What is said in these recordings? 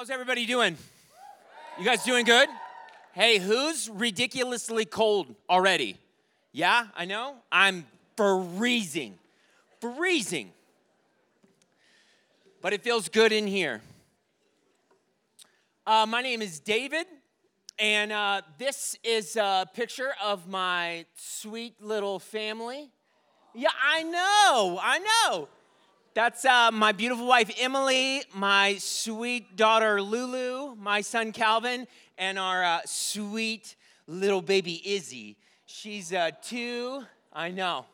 How's everybody doing? You guys doing good? Hey, who's ridiculously cold already? Yeah, I know. I'm freezing. Freezing. But it feels good in here. Uh, my name is David, and uh, this is a picture of my sweet little family. Yeah, I know, I know. That's uh, my beautiful wife Emily, my sweet daughter Lulu, my son Calvin, and our uh, sweet little baby Izzy. She's uh, two. I know.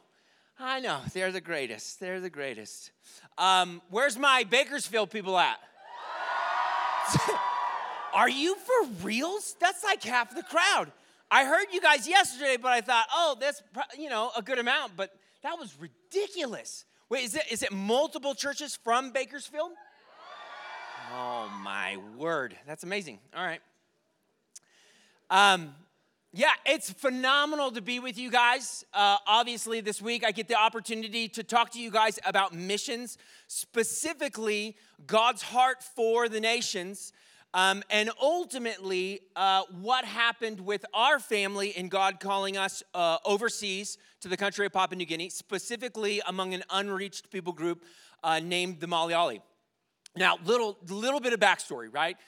I know. They're the greatest. They're the greatest. Um, where's my Bakersfield people at? Are you for reals? That's like half the crowd. I heard you guys yesterday, but I thought, oh, that's you know a good amount, but that was ridiculous. Wait, is it, is it multiple churches from Bakersfield? Oh my word. That's amazing. All right. Um, yeah, it's phenomenal to be with you guys. Uh, obviously, this week I get the opportunity to talk to you guys about missions, specifically God's heart for the nations. Um, and ultimately, uh, what happened with our family in God calling us uh, overseas to the country of Papua New Guinea, specifically among an unreached people group uh, named the Malayali. Now, little little bit of backstory, right?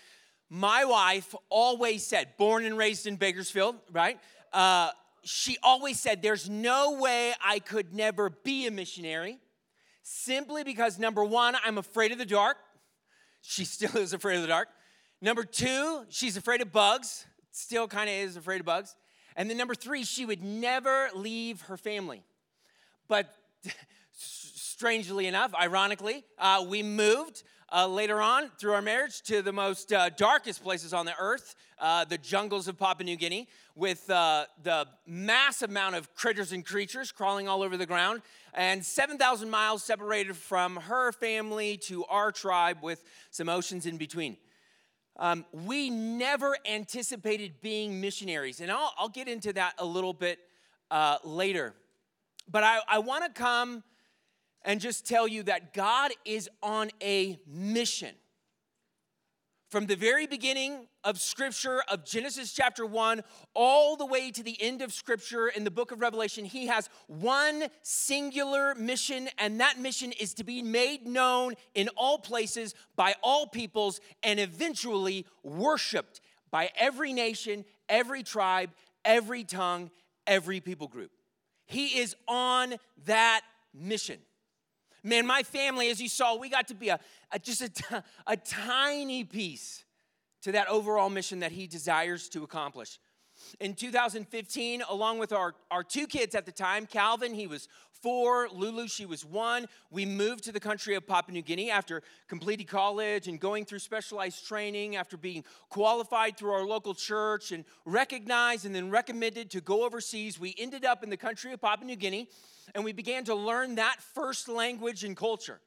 My wife always said, born and raised in Bakersfield, right? Uh, she always said, "There's no way I could never be a missionary." Simply because number one, I'm afraid of the dark. She still is afraid of the dark. Number two, she's afraid of bugs, still kind of is afraid of bugs. And then number three, she would never leave her family. But strangely enough, ironically, uh, we moved uh, later on through our marriage to the most uh, darkest places on the earth, uh, the jungles of Papua New Guinea, with uh, the massive amount of critters and creatures crawling all over the ground, and 7,000 miles separated from her family to our tribe with some oceans in between. Um, we never anticipated being missionaries, and I'll, I'll get into that a little bit uh, later. But I, I want to come and just tell you that God is on a mission. From the very beginning of Scripture, of Genesis chapter 1, all the way to the end of Scripture in the book of Revelation, he has one singular mission, and that mission is to be made known in all places by all peoples and eventually worshiped by every nation, every tribe, every tongue, every people group. He is on that mission. Man, my family, as you saw, we got to be a, a just a, a tiny piece to that overall mission that he desires to accomplish. In 2015, along with our, our two kids at the time, Calvin, he was four, Lulu, she was one, we moved to the country of Papua New Guinea after completing college and going through specialized training, after being qualified through our local church and recognized and then recommended to go overseas. We ended up in the country of Papua New Guinea and we began to learn that first language and culture.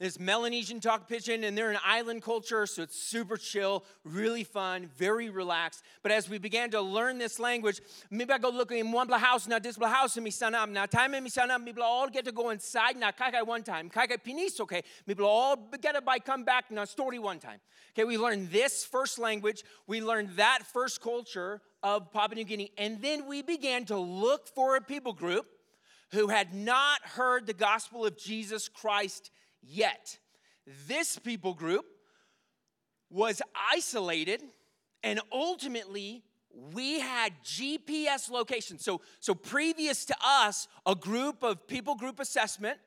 It's Melanesian Tok Pisin, and they're an island culture, so it's super chill, really fun, very relaxed. But as we began to learn this language, maybe I go look in one house, now this house, son up. Now time son up, maybe all get to go inside. Now kai one time, kai pinis, okay. Maybe all get it by come back now story one time. Okay, we learned this first language, we learned that first culture of Papua New Guinea, and then we began to look for a people group who had not heard the gospel of Jesus Christ yet. This people group was isolated and ultimately we had GPS locations. So, so previous to us, a group of people group assessment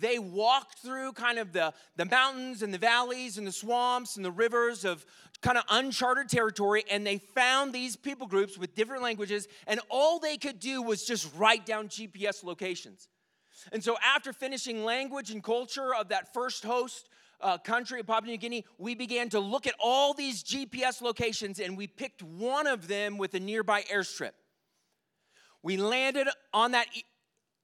they walked through kind of the, the mountains and the valleys and the swamps and the rivers of kind of uncharted territory, and they found these people groups with different languages, and all they could do was just write down GPS locations. And so, after finishing language and culture of that first host uh, country of Papua New Guinea, we began to look at all these GPS locations, and we picked one of them with a nearby airstrip. We landed on that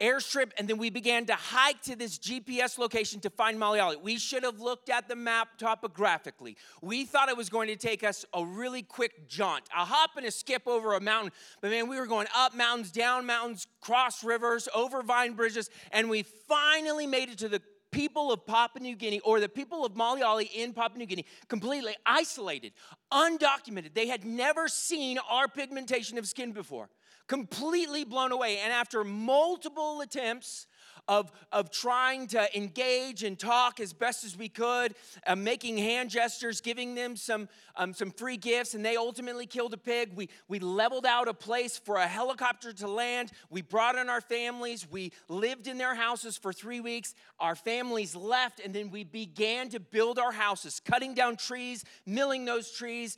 airstrip, and then we began to hike to this GPS location to find Malayali. We should have looked at the map topographically. We thought it was going to take us a really quick jaunt, a hop and a skip over a mountain. But man, we were going up mountains, down mountains, cross rivers, over vine bridges, and we finally made it to the people of Papua New Guinea or the people of Malayali in Papua New Guinea completely isolated, undocumented. They had never seen our pigmentation of skin before, completely blown away. And after multiple attempts, of, of trying to engage and talk as best as we could, uh, making hand gestures, giving them some, um, some free gifts, and they ultimately killed a pig. We, we leveled out a place for a helicopter to land. We brought in our families. We lived in their houses for three weeks. Our families left, and then we began to build our houses, cutting down trees, milling those trees,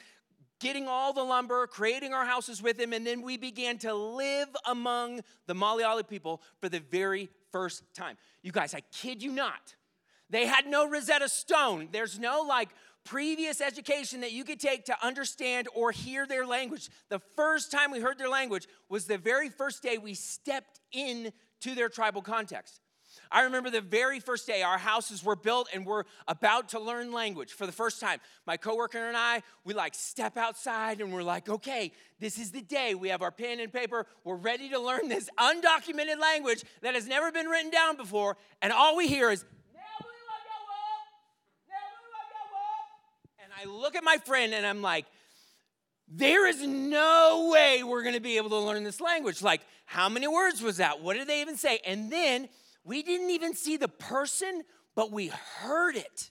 getting all the lumber, creating our houses with him, and then we began to live among the Malayali people for the very first time. You guys, I kid you not. They had no Rosetta Stone. There's no like previous education that you could take to understand or hear their language. The first time we heard their language was the very first day we stepped into their tribal context. I remember the very first day our houses were built and we're about to learn language for the first time. My coworker and I, we like step outside and we're like, okay, this is the day. We have our pen and paper. We're ready to learn this undocumented language that has never been written down before. And all we hear is, and I look at my friend and I'm like, there is no way we're going to be able to learn this language. Like, how many words was that? What did they even say? And then we didn't even see the person, but we heard it.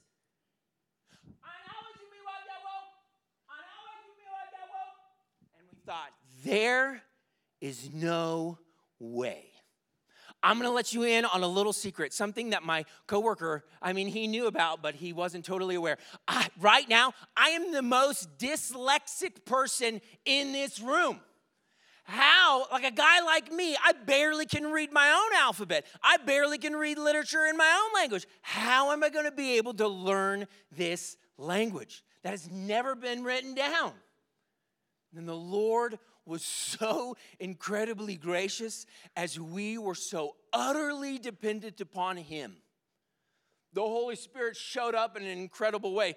And we thought, there is no way. I'm gonna let you in on a little secret, something that my coworker, I mean, he knew about, but he wasn't totally aware. I, right now, I am the most dyslexic person in this room. How, like a guy like me, I barely can read my own alphabet. I barely can read literature in my own language. How am I going to be able to learn this language that has never been written down? And the Lord was so incredibly gracious as we were so utterly dependent upon Him. The Holy Spirit showed up in an incredible way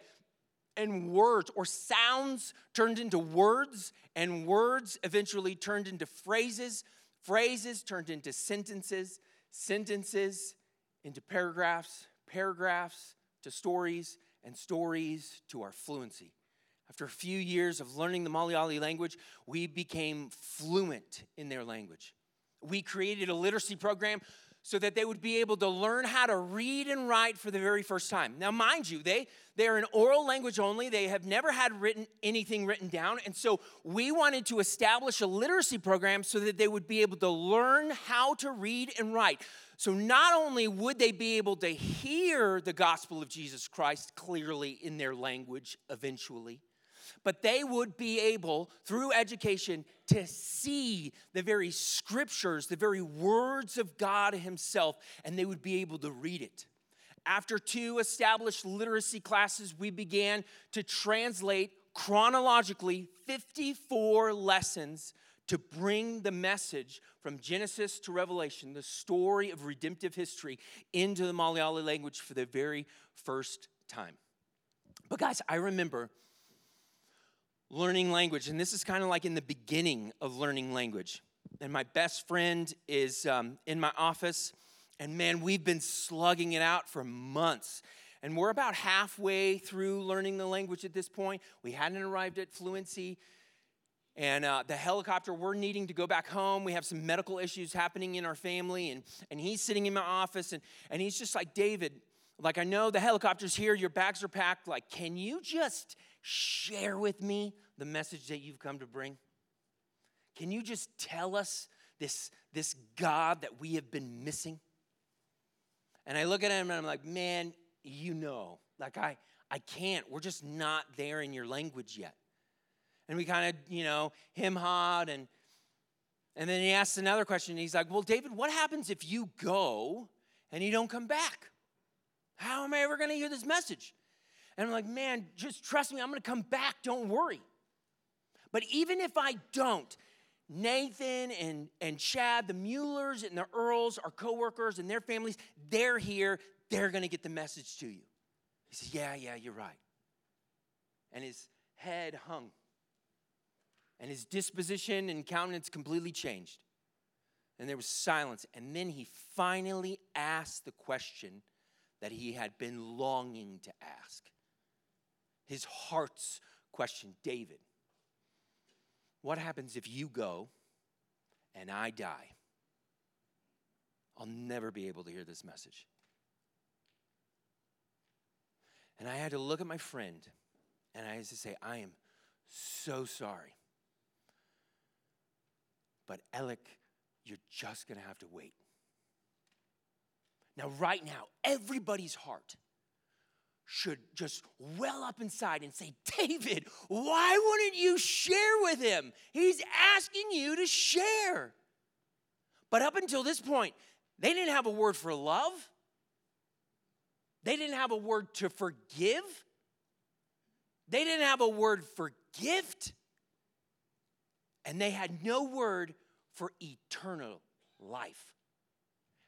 and words or sounds turned into words, and words eventually turned into phrases, phrases turned into sentences, sentences into paragraphs, paragraphs to stories, and stories to our fluency. After a few years of learning the Malayali language, we became fluent in their language. We created a literacy program so that they would be able to learn how to read and write for the very first time. Now, mind you, they, they are an oral language only. They have never had written anything written down. And so we wanted to establish a literacy program so that they would be able to learn how to read and write. So not only would they be able to hear the gospel of Jesus Christ clearly in their language eventually, but they would be able, through education, to see the very scriptures, the very words of God Himself, and they would be able to read it. After two established literacy classes, we began to translate chronologically 54 lessons to bring the message from Genesis to Revelation, the story of redemptive history, into the Malayali language for the very first time. But, guys, I remember learning language. And this is kind of like in the beginning of learning language. And my best friend is um, in my office. And man, we've been slugging it out for months. And we're about halfway through learning the language at this point. We hadn't arrived at fluency. And uh, the helicopter, we're needing to go back home. We have some medical issues happening in our family. And, and he's sitting in my office and, and he's just like, David, like, I know the helicopter's here, your bags are packed. Like, can you just share with me the message that you've come to bring? Can you just tell us this, this God that we have been missing? And I look at him and I'm like, man, you know, like I, I can't. We're just not there in your language yet. And we kind of, you know, him hawed and and then he asks another question. he's like, Well, David, what happens if you go and you don't come back? How am I ever going to hear this message? And I'm like, man, just trust me, I'm going to come back. Don't worry. But even if I don't, Nathan and, and Chad, the Muellers and the Earls, our coworkers and their families, they're here. They're going to get the message to you. He says, Yeah, yeah, you're right. And his head hung. And his disposition and countenance completely changed. And there was silence. And then he finally asked the question that he had been longing to ask. His heart's question David, what happens if you go and I die? I'll never be able to hear this message. And I had to look at my friend and I had to say, I am so sorry. But Alec, you're just going to have to wait. Now, right now, everybody's heart should just well up inside and say, David, why wouldn't you share with him? He's asking you to share. But up until this point, they didn't have a word for love, they didn't have a word to forgive, they didn't have a word for gift, and they had no word for eternal life.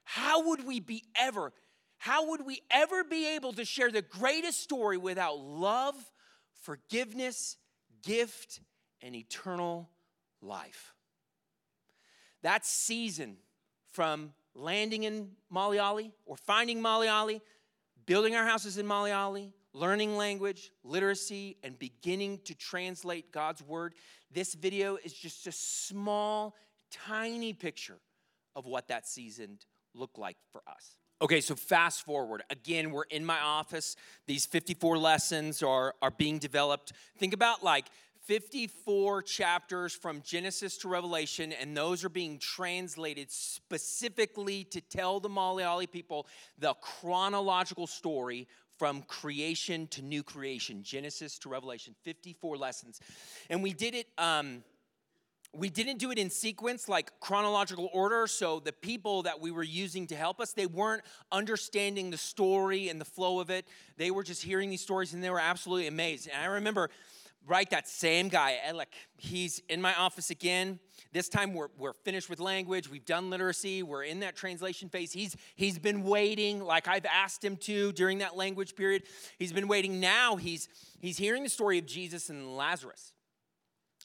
How would we be ever, how would we ever be able to share the greatest story without love, forgiveness, gift, and eternal life? That season from landing in Malayali or finding Malayali, building our houses in Malayali, learning language, literacy, and beginning to translate God's word. This video is just a small, tiny picture of what that season looked like for us? Okay, so fast forward. Again, we're in my office. These 54 lessons are, are being developed. Think about like 54 chapters from Genesis to Revelation, and those are being translated specifically to tell the Malayali people the chronological story from creation to new creation, Genesis to Revelation, 54 lessons. And we did it. Um, we didn't do it in sequence like chronological order so the people that we were using to help us they weren't understanding the story and the flow of it. They were just hearing these stories and they were absolutely amazed. And i remember right that same guy Alec, he's in my office again. This time we're, we're finished with language. We've done literacy. We're in that translation phase. He's he's been waiting like i've asked him to during that language period. He's been waiting. Now he's he's hearing the story of jesus and lazarus.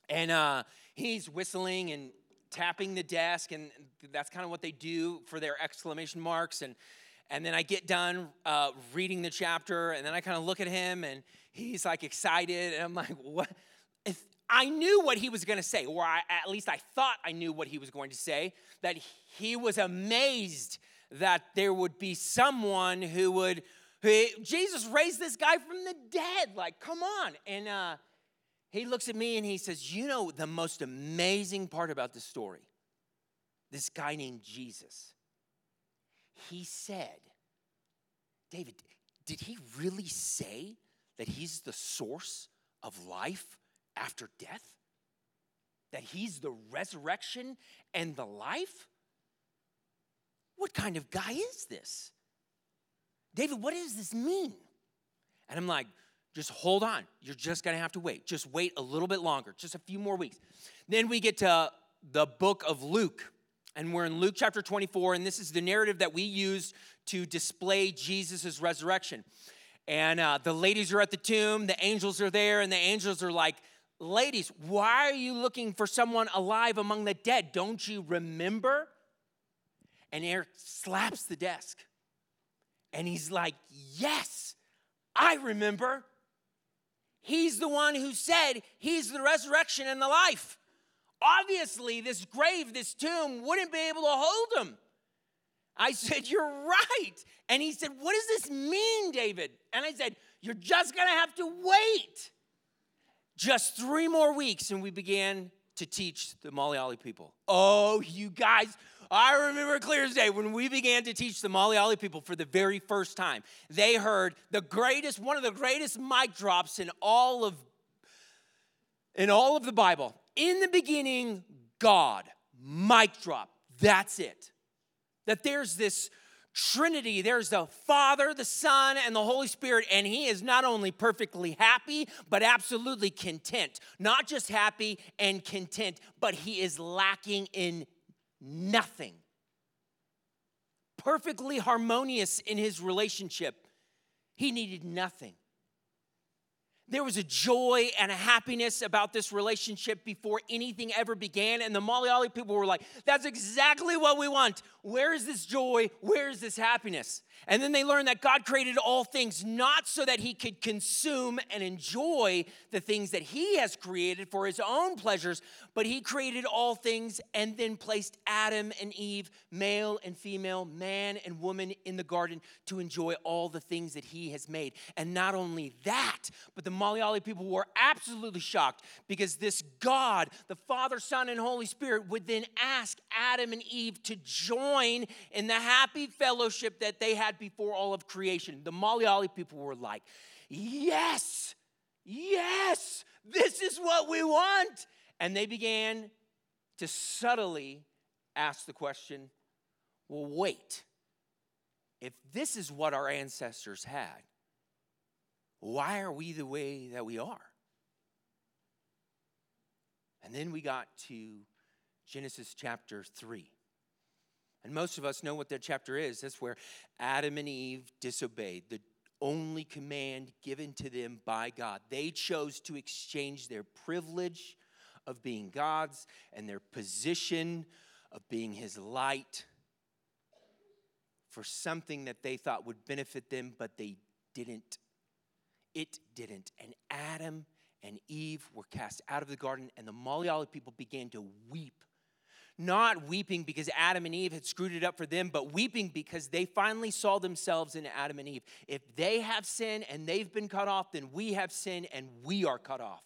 And uh he's whistling and tapping the desk, and that's kind of what they do for their exclamation marks. And and then I get done uh, reading the chapter, and then I kind of look at him, and he's like excited, and I'm like, what? If I knew what he was going to say, or I, at least I thought I knew what he was going to say. That he was amazed that there would be someone who would. Who, Jesus raised this guy from the dead. Like, come on. And uh, he looks at me and he says, You know, the most amazing part about the story? This guy named Jesus. He said, David, did he really say that he's the source of life after death? That he's the resurrection and the life? What kind of guy is this? David, what does this mean? And I'm like, just hold on. You're just going to have to wait. Just wait a little bit longer, just a few more weeks. Then we get to the book of Luke, and we're in Luke chapter 24, and this is the narrative that we use to display Jesus' resurrection. And uh, the ladies are at the tomb, the angels are there, and the angels are like, Ladies, why are you looking for someone alive among the dead? Don't you remember? And Eric slaps the desk. And he's like, Yes, I remember. He's the one who said he's the resurrection and the life. Obviously, this grave, this tomb, wouldn't be able to hold him. I said, You're right. And he said, What does this mean, David? And I said, You're just gonna have to wait. Just three more weeks, and we began to teach the Malayali people. Oh, you guys, I remember clear as day when we began to teach the Malayali people for the very first time. They heard the greatest, one of the greatest mic drops in all of in all of the Bible. In the beginning, God. Mic drop. That's it. That there's this Trinity. There's the Father, the Son, and the Holy Spirit, and He is not only perfectly happy, but absolutely content. Not just happy and content, but He is lacking in nothing. Perfectly harmonious in his relationship. He needed nothing. There was a joy and a happiness about this relationship before anything ever began. And the Malayali people were like, that's exactly what we want. Where is this joy? Where is this happiness? And then they learned that God created all things not so that he could consume and enjoy the things that he has created for his own pleasures, but he created all things and then placed Adam and Eve, male and female, man and woman in the garden to enjoy all the things that he has made. And not only that, but the Malayali people were absolutely shocked because this God, the Father, Son, and Holy Spirit, would then ask Adam and Eve to join in the happy fellowship that they had before all of creation. The Malayali people were like, Yes, yes, this is what we want. And they began to subtly ask the question well, wait, if this is what our ancestors had, why are we the way that we are? And then we got to Genesis chapter 3. And most of us know what that chapter is. That's where Adam and Eve disobeyed the only command given to them by God. They chose to exchange their privilege of being God's and their position of being His light for something that they thought would benefit them, but they didn't. It didn't. And Adam and Eve were cast out of the garden, and the Malayali people began to weep. Not weeping because Adam and Eve had screwed it up for them, but weeping because they finally saw themselves in Adam and Eve. If they have sin and they've been cut off, then we have sin and we are cut off.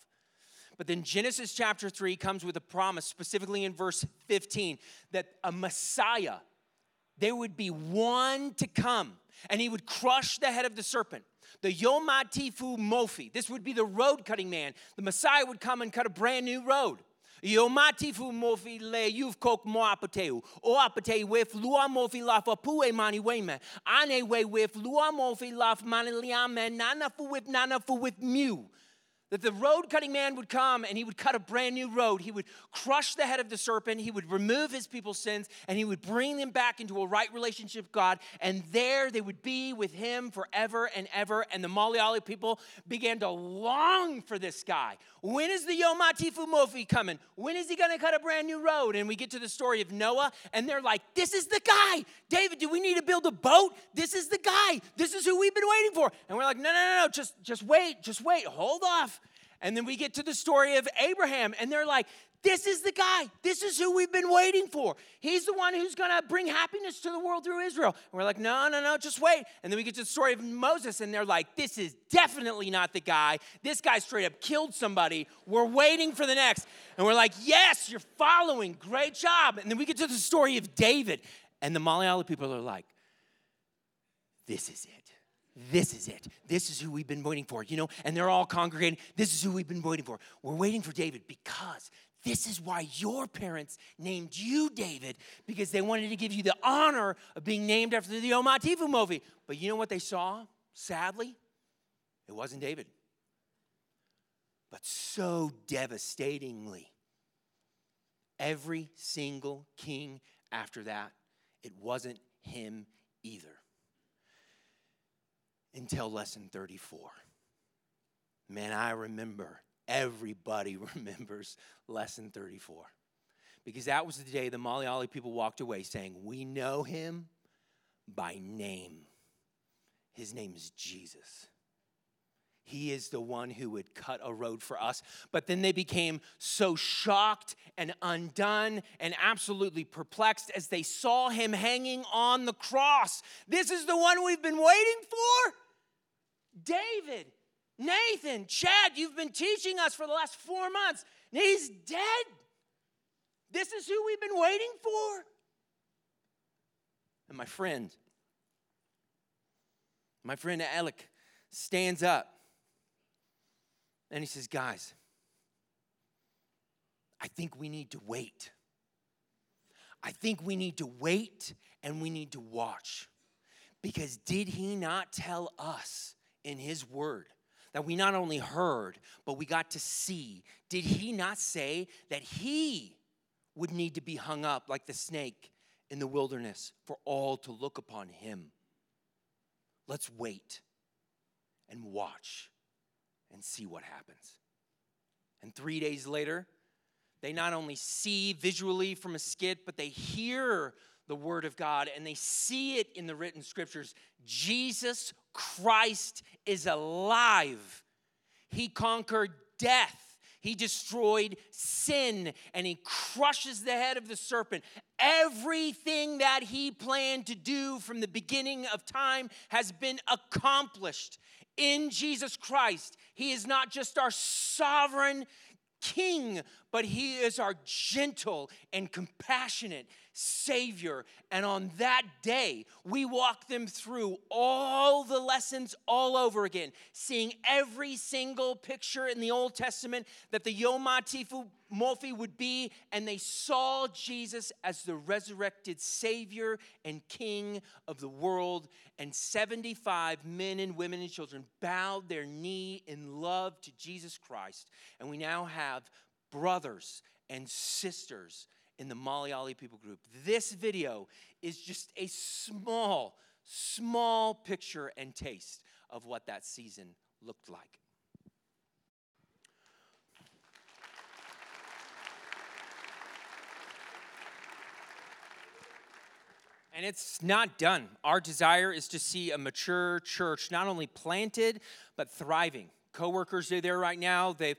But then Genesis chapter 3 comes with a promise, specifically in verse 15, that a Messiah, there would be one to come, and he would crush the head of the serpent. The Yomatifu Mofi, this would be the road cutting man. The Messiah would come and cut a brand new road. Yomatifu mofi le you've kok mo apateu. O apateu with lua mofi lafa pue mani weme. Ane we with lua mofi laf mani liame nana fu with nana fu with mu that the road cutting man would come and he would cut a brand new road. He would crush the head of the serpent. He would remove his people's sins and he would bring them back into a right relationship with God. And there they would be with him forever and ever. And the Malayali people began to long for this guy. When is the Yom Ha'atifu Mofi coming? When is he going to cut a brand new road? And we get to the story of Noah and they're like, This is the guy. David, do we need to build a boat? This is the guy. This is who we've been waiting for. And we're like, No, no, no, no. Just, just wait. Just wait. Hold off. And then we get to the story of Abraham, and they're like, this is the guy. This is who we've been waiting for. He's the one who's going to bring happiness to the world through Israel. And we're like, no, no, no, just wait. And then we get to the story of Moses, and they're like, this is definitely not the guy. This guy straight up killed somebody. We're waiting for the next. And we're like, yes, you're following. Great job. And then we get to the story of David, and the Malayali people are like, this is it. This is it. This is who we've been waiting for, you know? And they're all congregating. This is who we've been waiting for. We're waiting for David because this is why your parents named you David, because they wanted to give you the honor of being named after the Yom Ha'atifu Mofi. But you know what they saw? Sadly, it wasn't David. But so devastatingly, every single king after that, it wasn't him either until lesson 34. Man, I remember, everybody remembers lesson 34. Because that was the day the Malayali people walked away saying, We know him by name. His name is Jesus. He is the one who would cut a road for us. But then they became so shocked and undone and absolutely perplexed as they saw him hanging on the cross. This is the one we've been waiting for. David, Nathan, Chad, you've been teaching us for the last four months. He's dead. This is who we've been waiting for. And my friend, my friend Alec stands up and he says, Guys, I think we need to wait. I think we need to wait and we need to watch. Because did he not tell us in His Word that we not only heard, but we got to see. Did He not say that He would need to be hung up like the snake in the wilderness for all to look upon Him? Let's wait and watch and see what happens. And three days later, they not only see visually from a skit, but they hear the word of God and they see it in the written scriptures. Jesus Christ is alive. He conquered death. He destroyed sin and he crushes the head of the serpent. Everything that he planned to do from the beginning of time has been accomplished in Jesus Christ. He is not just our sovereign king, but he is our gentle and compassionate Savior. And on that day, we walk them through all the lessons all over again, seeing every single picture in the Old Testament that the Yom Ha'atifu Mofi would be, and they saw Jesus as the resurrected Savior and King of the world. And 75 men and women and children bowed their knee in love to Jesus Christ. And we now have brothers and sisters in the Malayali people group. This video is just a small, small picture and taste of what that season looked like. And it's not done. Our desire is to see a mature church not only planted, but thriving. Coworkers are there right now. They've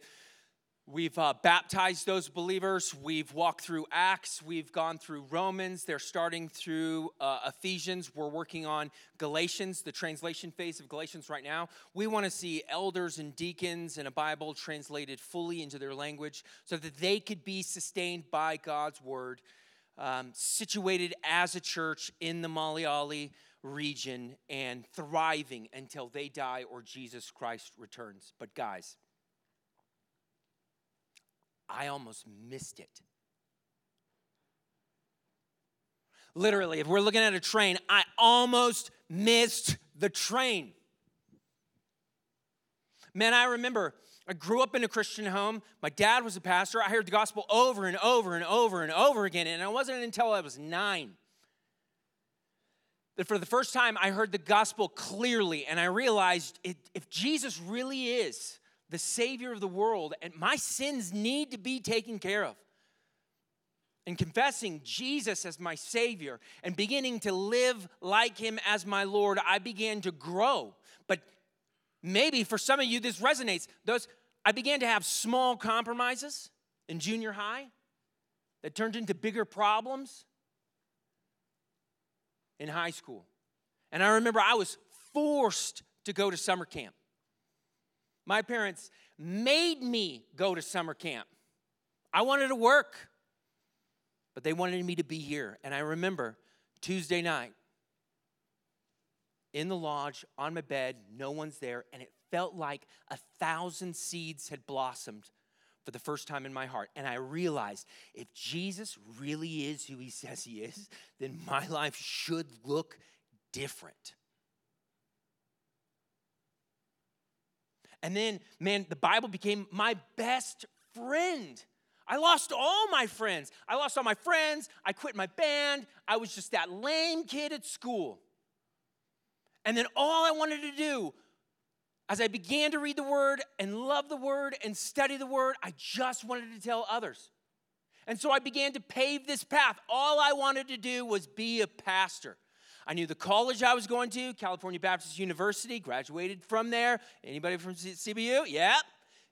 We've uh, baptized those believers. We've walked through Acts. We've gone through Romans. They're starting through uh, Ephesians. We're working on Galatians, the translation phase of Galatians right now. We want to see elders and deacons and a Bible translated fully into their language so that they could be sustained by God's word, um, situated as a church in the Malayali region and thriving until they die or Jesus Christ returns. But, guys, I almost missed it. Literally, if we're looking at a train, I almost missed the train. Man, I remember I grew up in a Christian home. My dad was a pastor. I heard the gospel over and over and over and over again. And it wasn't until I was nine that for the first time I heard the gospel clearly and I realized it, if Jesus really is the Savior of the world, and my sins need to be taken care of. And confessing Jesus as my Savior and beginning to live like Him as my Lord, I began to grow. But maybe for some of you, this resonates. Those I began to have small compromises in junior high that turned into bigger problems in high school. And I remember I was forced to go to summer camp. My parents made me go to summer camp. I wanted to work, but they wanted me to be here. And I remember Tuesday night in the lodge on my bed, no one's there, and it felt like a thousand seeds had blossomed for the first time in my heart. And I realized if Jesus really is who he says he is, then my life should look different. And then, man, the Bible became my best friend. I lost all my friends. I lost all my friends. I quit my band. I was just that lame kid at school. And then all I wanted to do, as I began to read the word and love the word and study the word, I just wanted to tell others. And so I began to pave this path. All I wanted to do was be a pastor. I knew the college I was going to, California Baptist University, graduated from there. Anybody from CBU? Yep.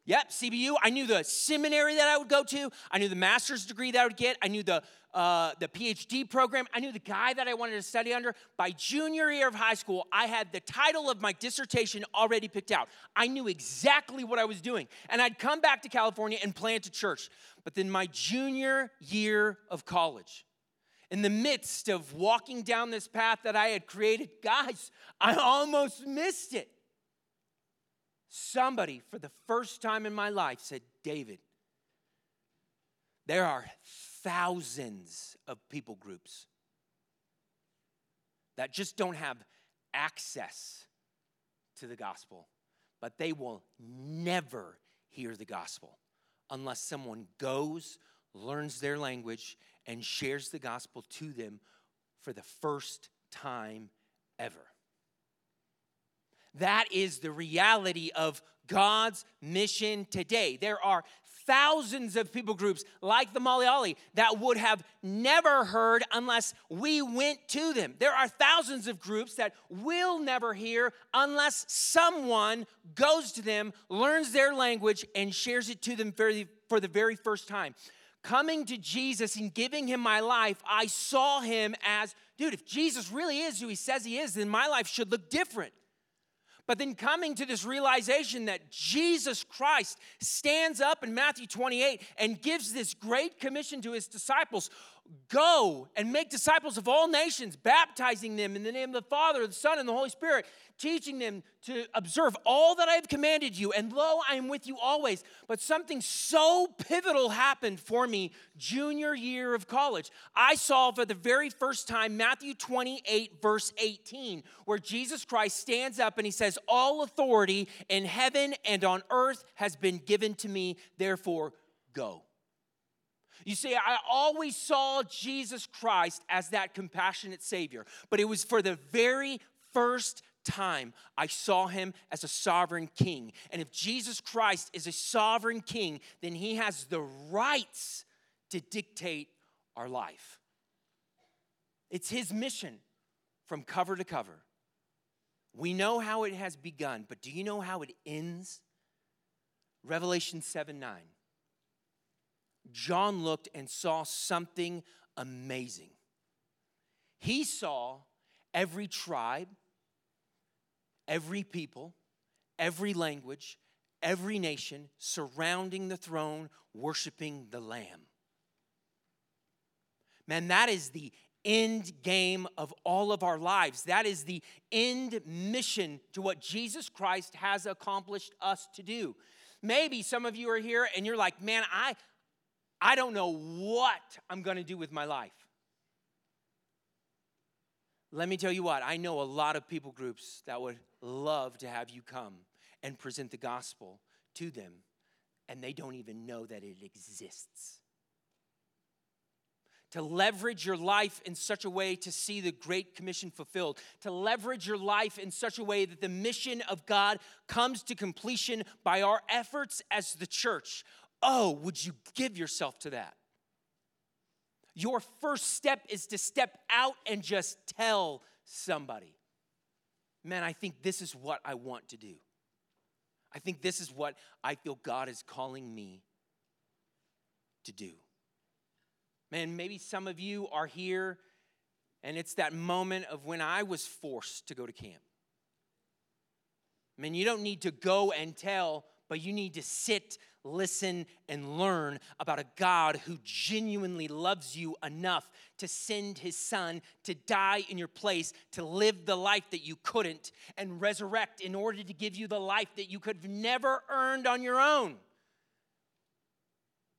Yep, CBU. I knew the seminary that I would go to. I knew the master's degree that I would get. I knew the, uh, the PhD program. I knew the guy that I wanted to study under. By junior year of high school, I had the title of my dissertation already picked out. I knew exactly what I was doing. And I'd come back to California and plant a church. But then my junior year of college, in the midst of walking down this path that I had created, guys, I almost missed it. Somebody, for the first time in my life, said, David, there are thousands of people groups that just don't have access to the gospel, but they will never hear the gospel unless someone goes, learns their language, and shares the gospel to them for the first time ever. That is the reality of God's mission today. There are thousands of people groups like the Malayali that would have never heard unless we went to them. There are thousands of groups that will never hear unless someone goes to them, learns their language, and shares it to them for the, for the very first time. Coming to Jesus and giving him my life, I saw him as, dude, if Jesus really is who he says he is, then my life should look different. But then coming to this realization that Jesus Christ stands up in Matthew 28 and gives this great commission to his disciples Go and make disciples of all nations, baptizing them in the name of the Father, the Son, and the Holy Spirit, teaching them to observe all that I have commanded you. And lo, I am with you always. But something so pivotal happened for me junior year of college. I saw for the very first time Matthew 28, verse 18, where Jesus Christ stands up and he says, All authority in heaven and on earth has been given to me, therefore go. You see, I always saw Jesus Christ as that compassionate Savior, but it was for the very first time I saw him as a sovereign king. And if Jesus Christ is a sovereign king, then he has the rights to dictate our life. It's his mission from cover to cover. We know how it has begun, but do you know how it ends? Revelation 7 9. John looked and saw something amazing. He saw every tribe, every people, every language, every nation surrounding the throne, worshiping the Lamb. Man, that is the end game of all of our lives. That is the end mission to what Jesus Christ has accomplished us to do. Maybe some of you are here and you're like, man, I, I don't know what I'm going to do with my life. Let me tell you what, I know a lot of people groups that would love to have you come and present the gospel to them, and they don't even know that it exists. To leverage your life in such a way to see the Great Commission fulfilled, to leverage your life in such a way that the mission of God comes to completion by our efforts as the church, Oh, would you give yourself to that? Your first step is to step out and just tell somebody. Man, I think this is what I want to do. I think this is what I feel God is calling me to do. Man, maybe some of you are here and it's that moment of when I was forced to go to camp. Man, you don't need to go and tell, but you need to sit listen, and learn about a God who genuinely loves you enough to send his son to die in your place, to live the life that you couldn't, and resurrect in order to give you the life that you could have never earned on your own.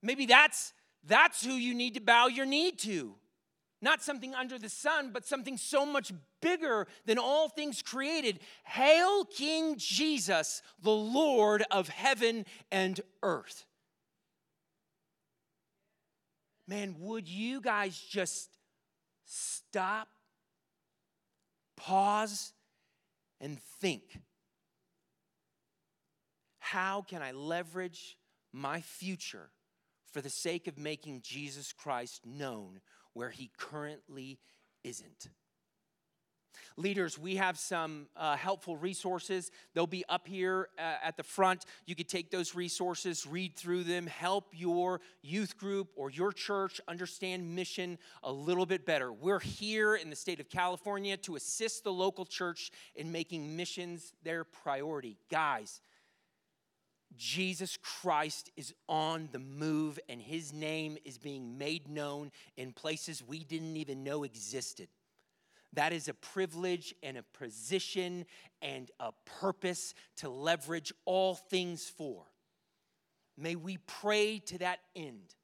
Maybe that's that's who you need to bow your knee to. Not something under the sun, but something so much bigger than all things created. Hail, King Jesus, the Lord of heaven and earth. Man, would you guys just stop, pause, and think? How can I leverage my future for the sake of making Jesus Christ known where he currently isn't. Leaders, we have some uh, helpful resources. They'll be up here uh, at the front. You could take those resources, read through them, help your youth group or your church understand mission a little bit better. We're here in the state of California to assist the local church in making missions their priority. Guys, Jesus Christ is on the move and his name is being made known in places we didn't even know existed. That is a privilege and a position and a purpose to leverage all things for. May we pray to that end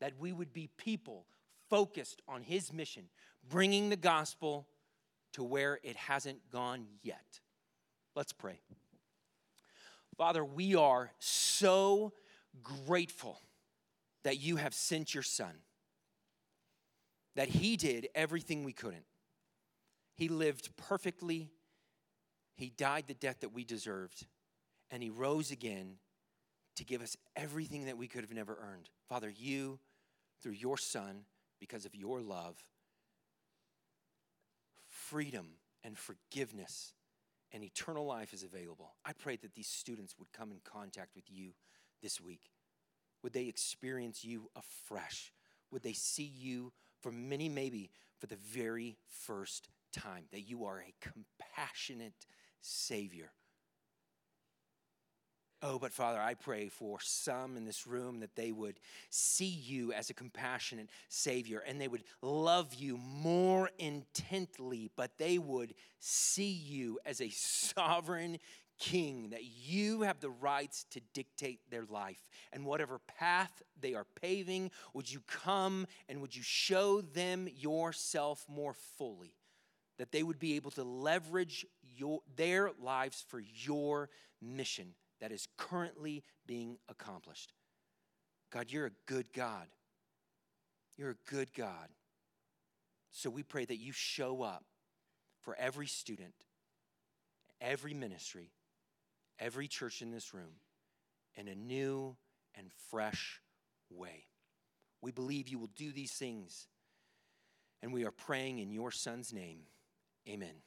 that we would be people focused on his mission, bringing the gospel to where it hasn't gone yet. Let's pray. Father, we are so grateful that you have sent your son, that he did everything we couldn't. He lived perfectly, He died the death that we deserved, and He rose again to give us everything that we could have never earned. Father, you, through your Son, because of your love, freedom and forgiveness and eternal life is available. I pray that these students would come in contact with you this week. Would they experience you afresh? Would they see you for many, maybe for the very first time, that you are a compassionate Savior? Oh, but Father, I pray for some in this room that they would see you as a compassionate Savior and they would love you more intently, but they would see you as a sovereign King, that you have the rights to dictate their life. And whatever path they are paving, would you come and would you show them yourself more fully? That they would be able to leverage your, their lives for your mission that is currently being accomplished. God, you're a good God. You're a good God. So we pray that you show up for every student, every ministry, every church in this room in a new and fresh way. We believe you will do these things, and we are praying in your Son's name. Amen.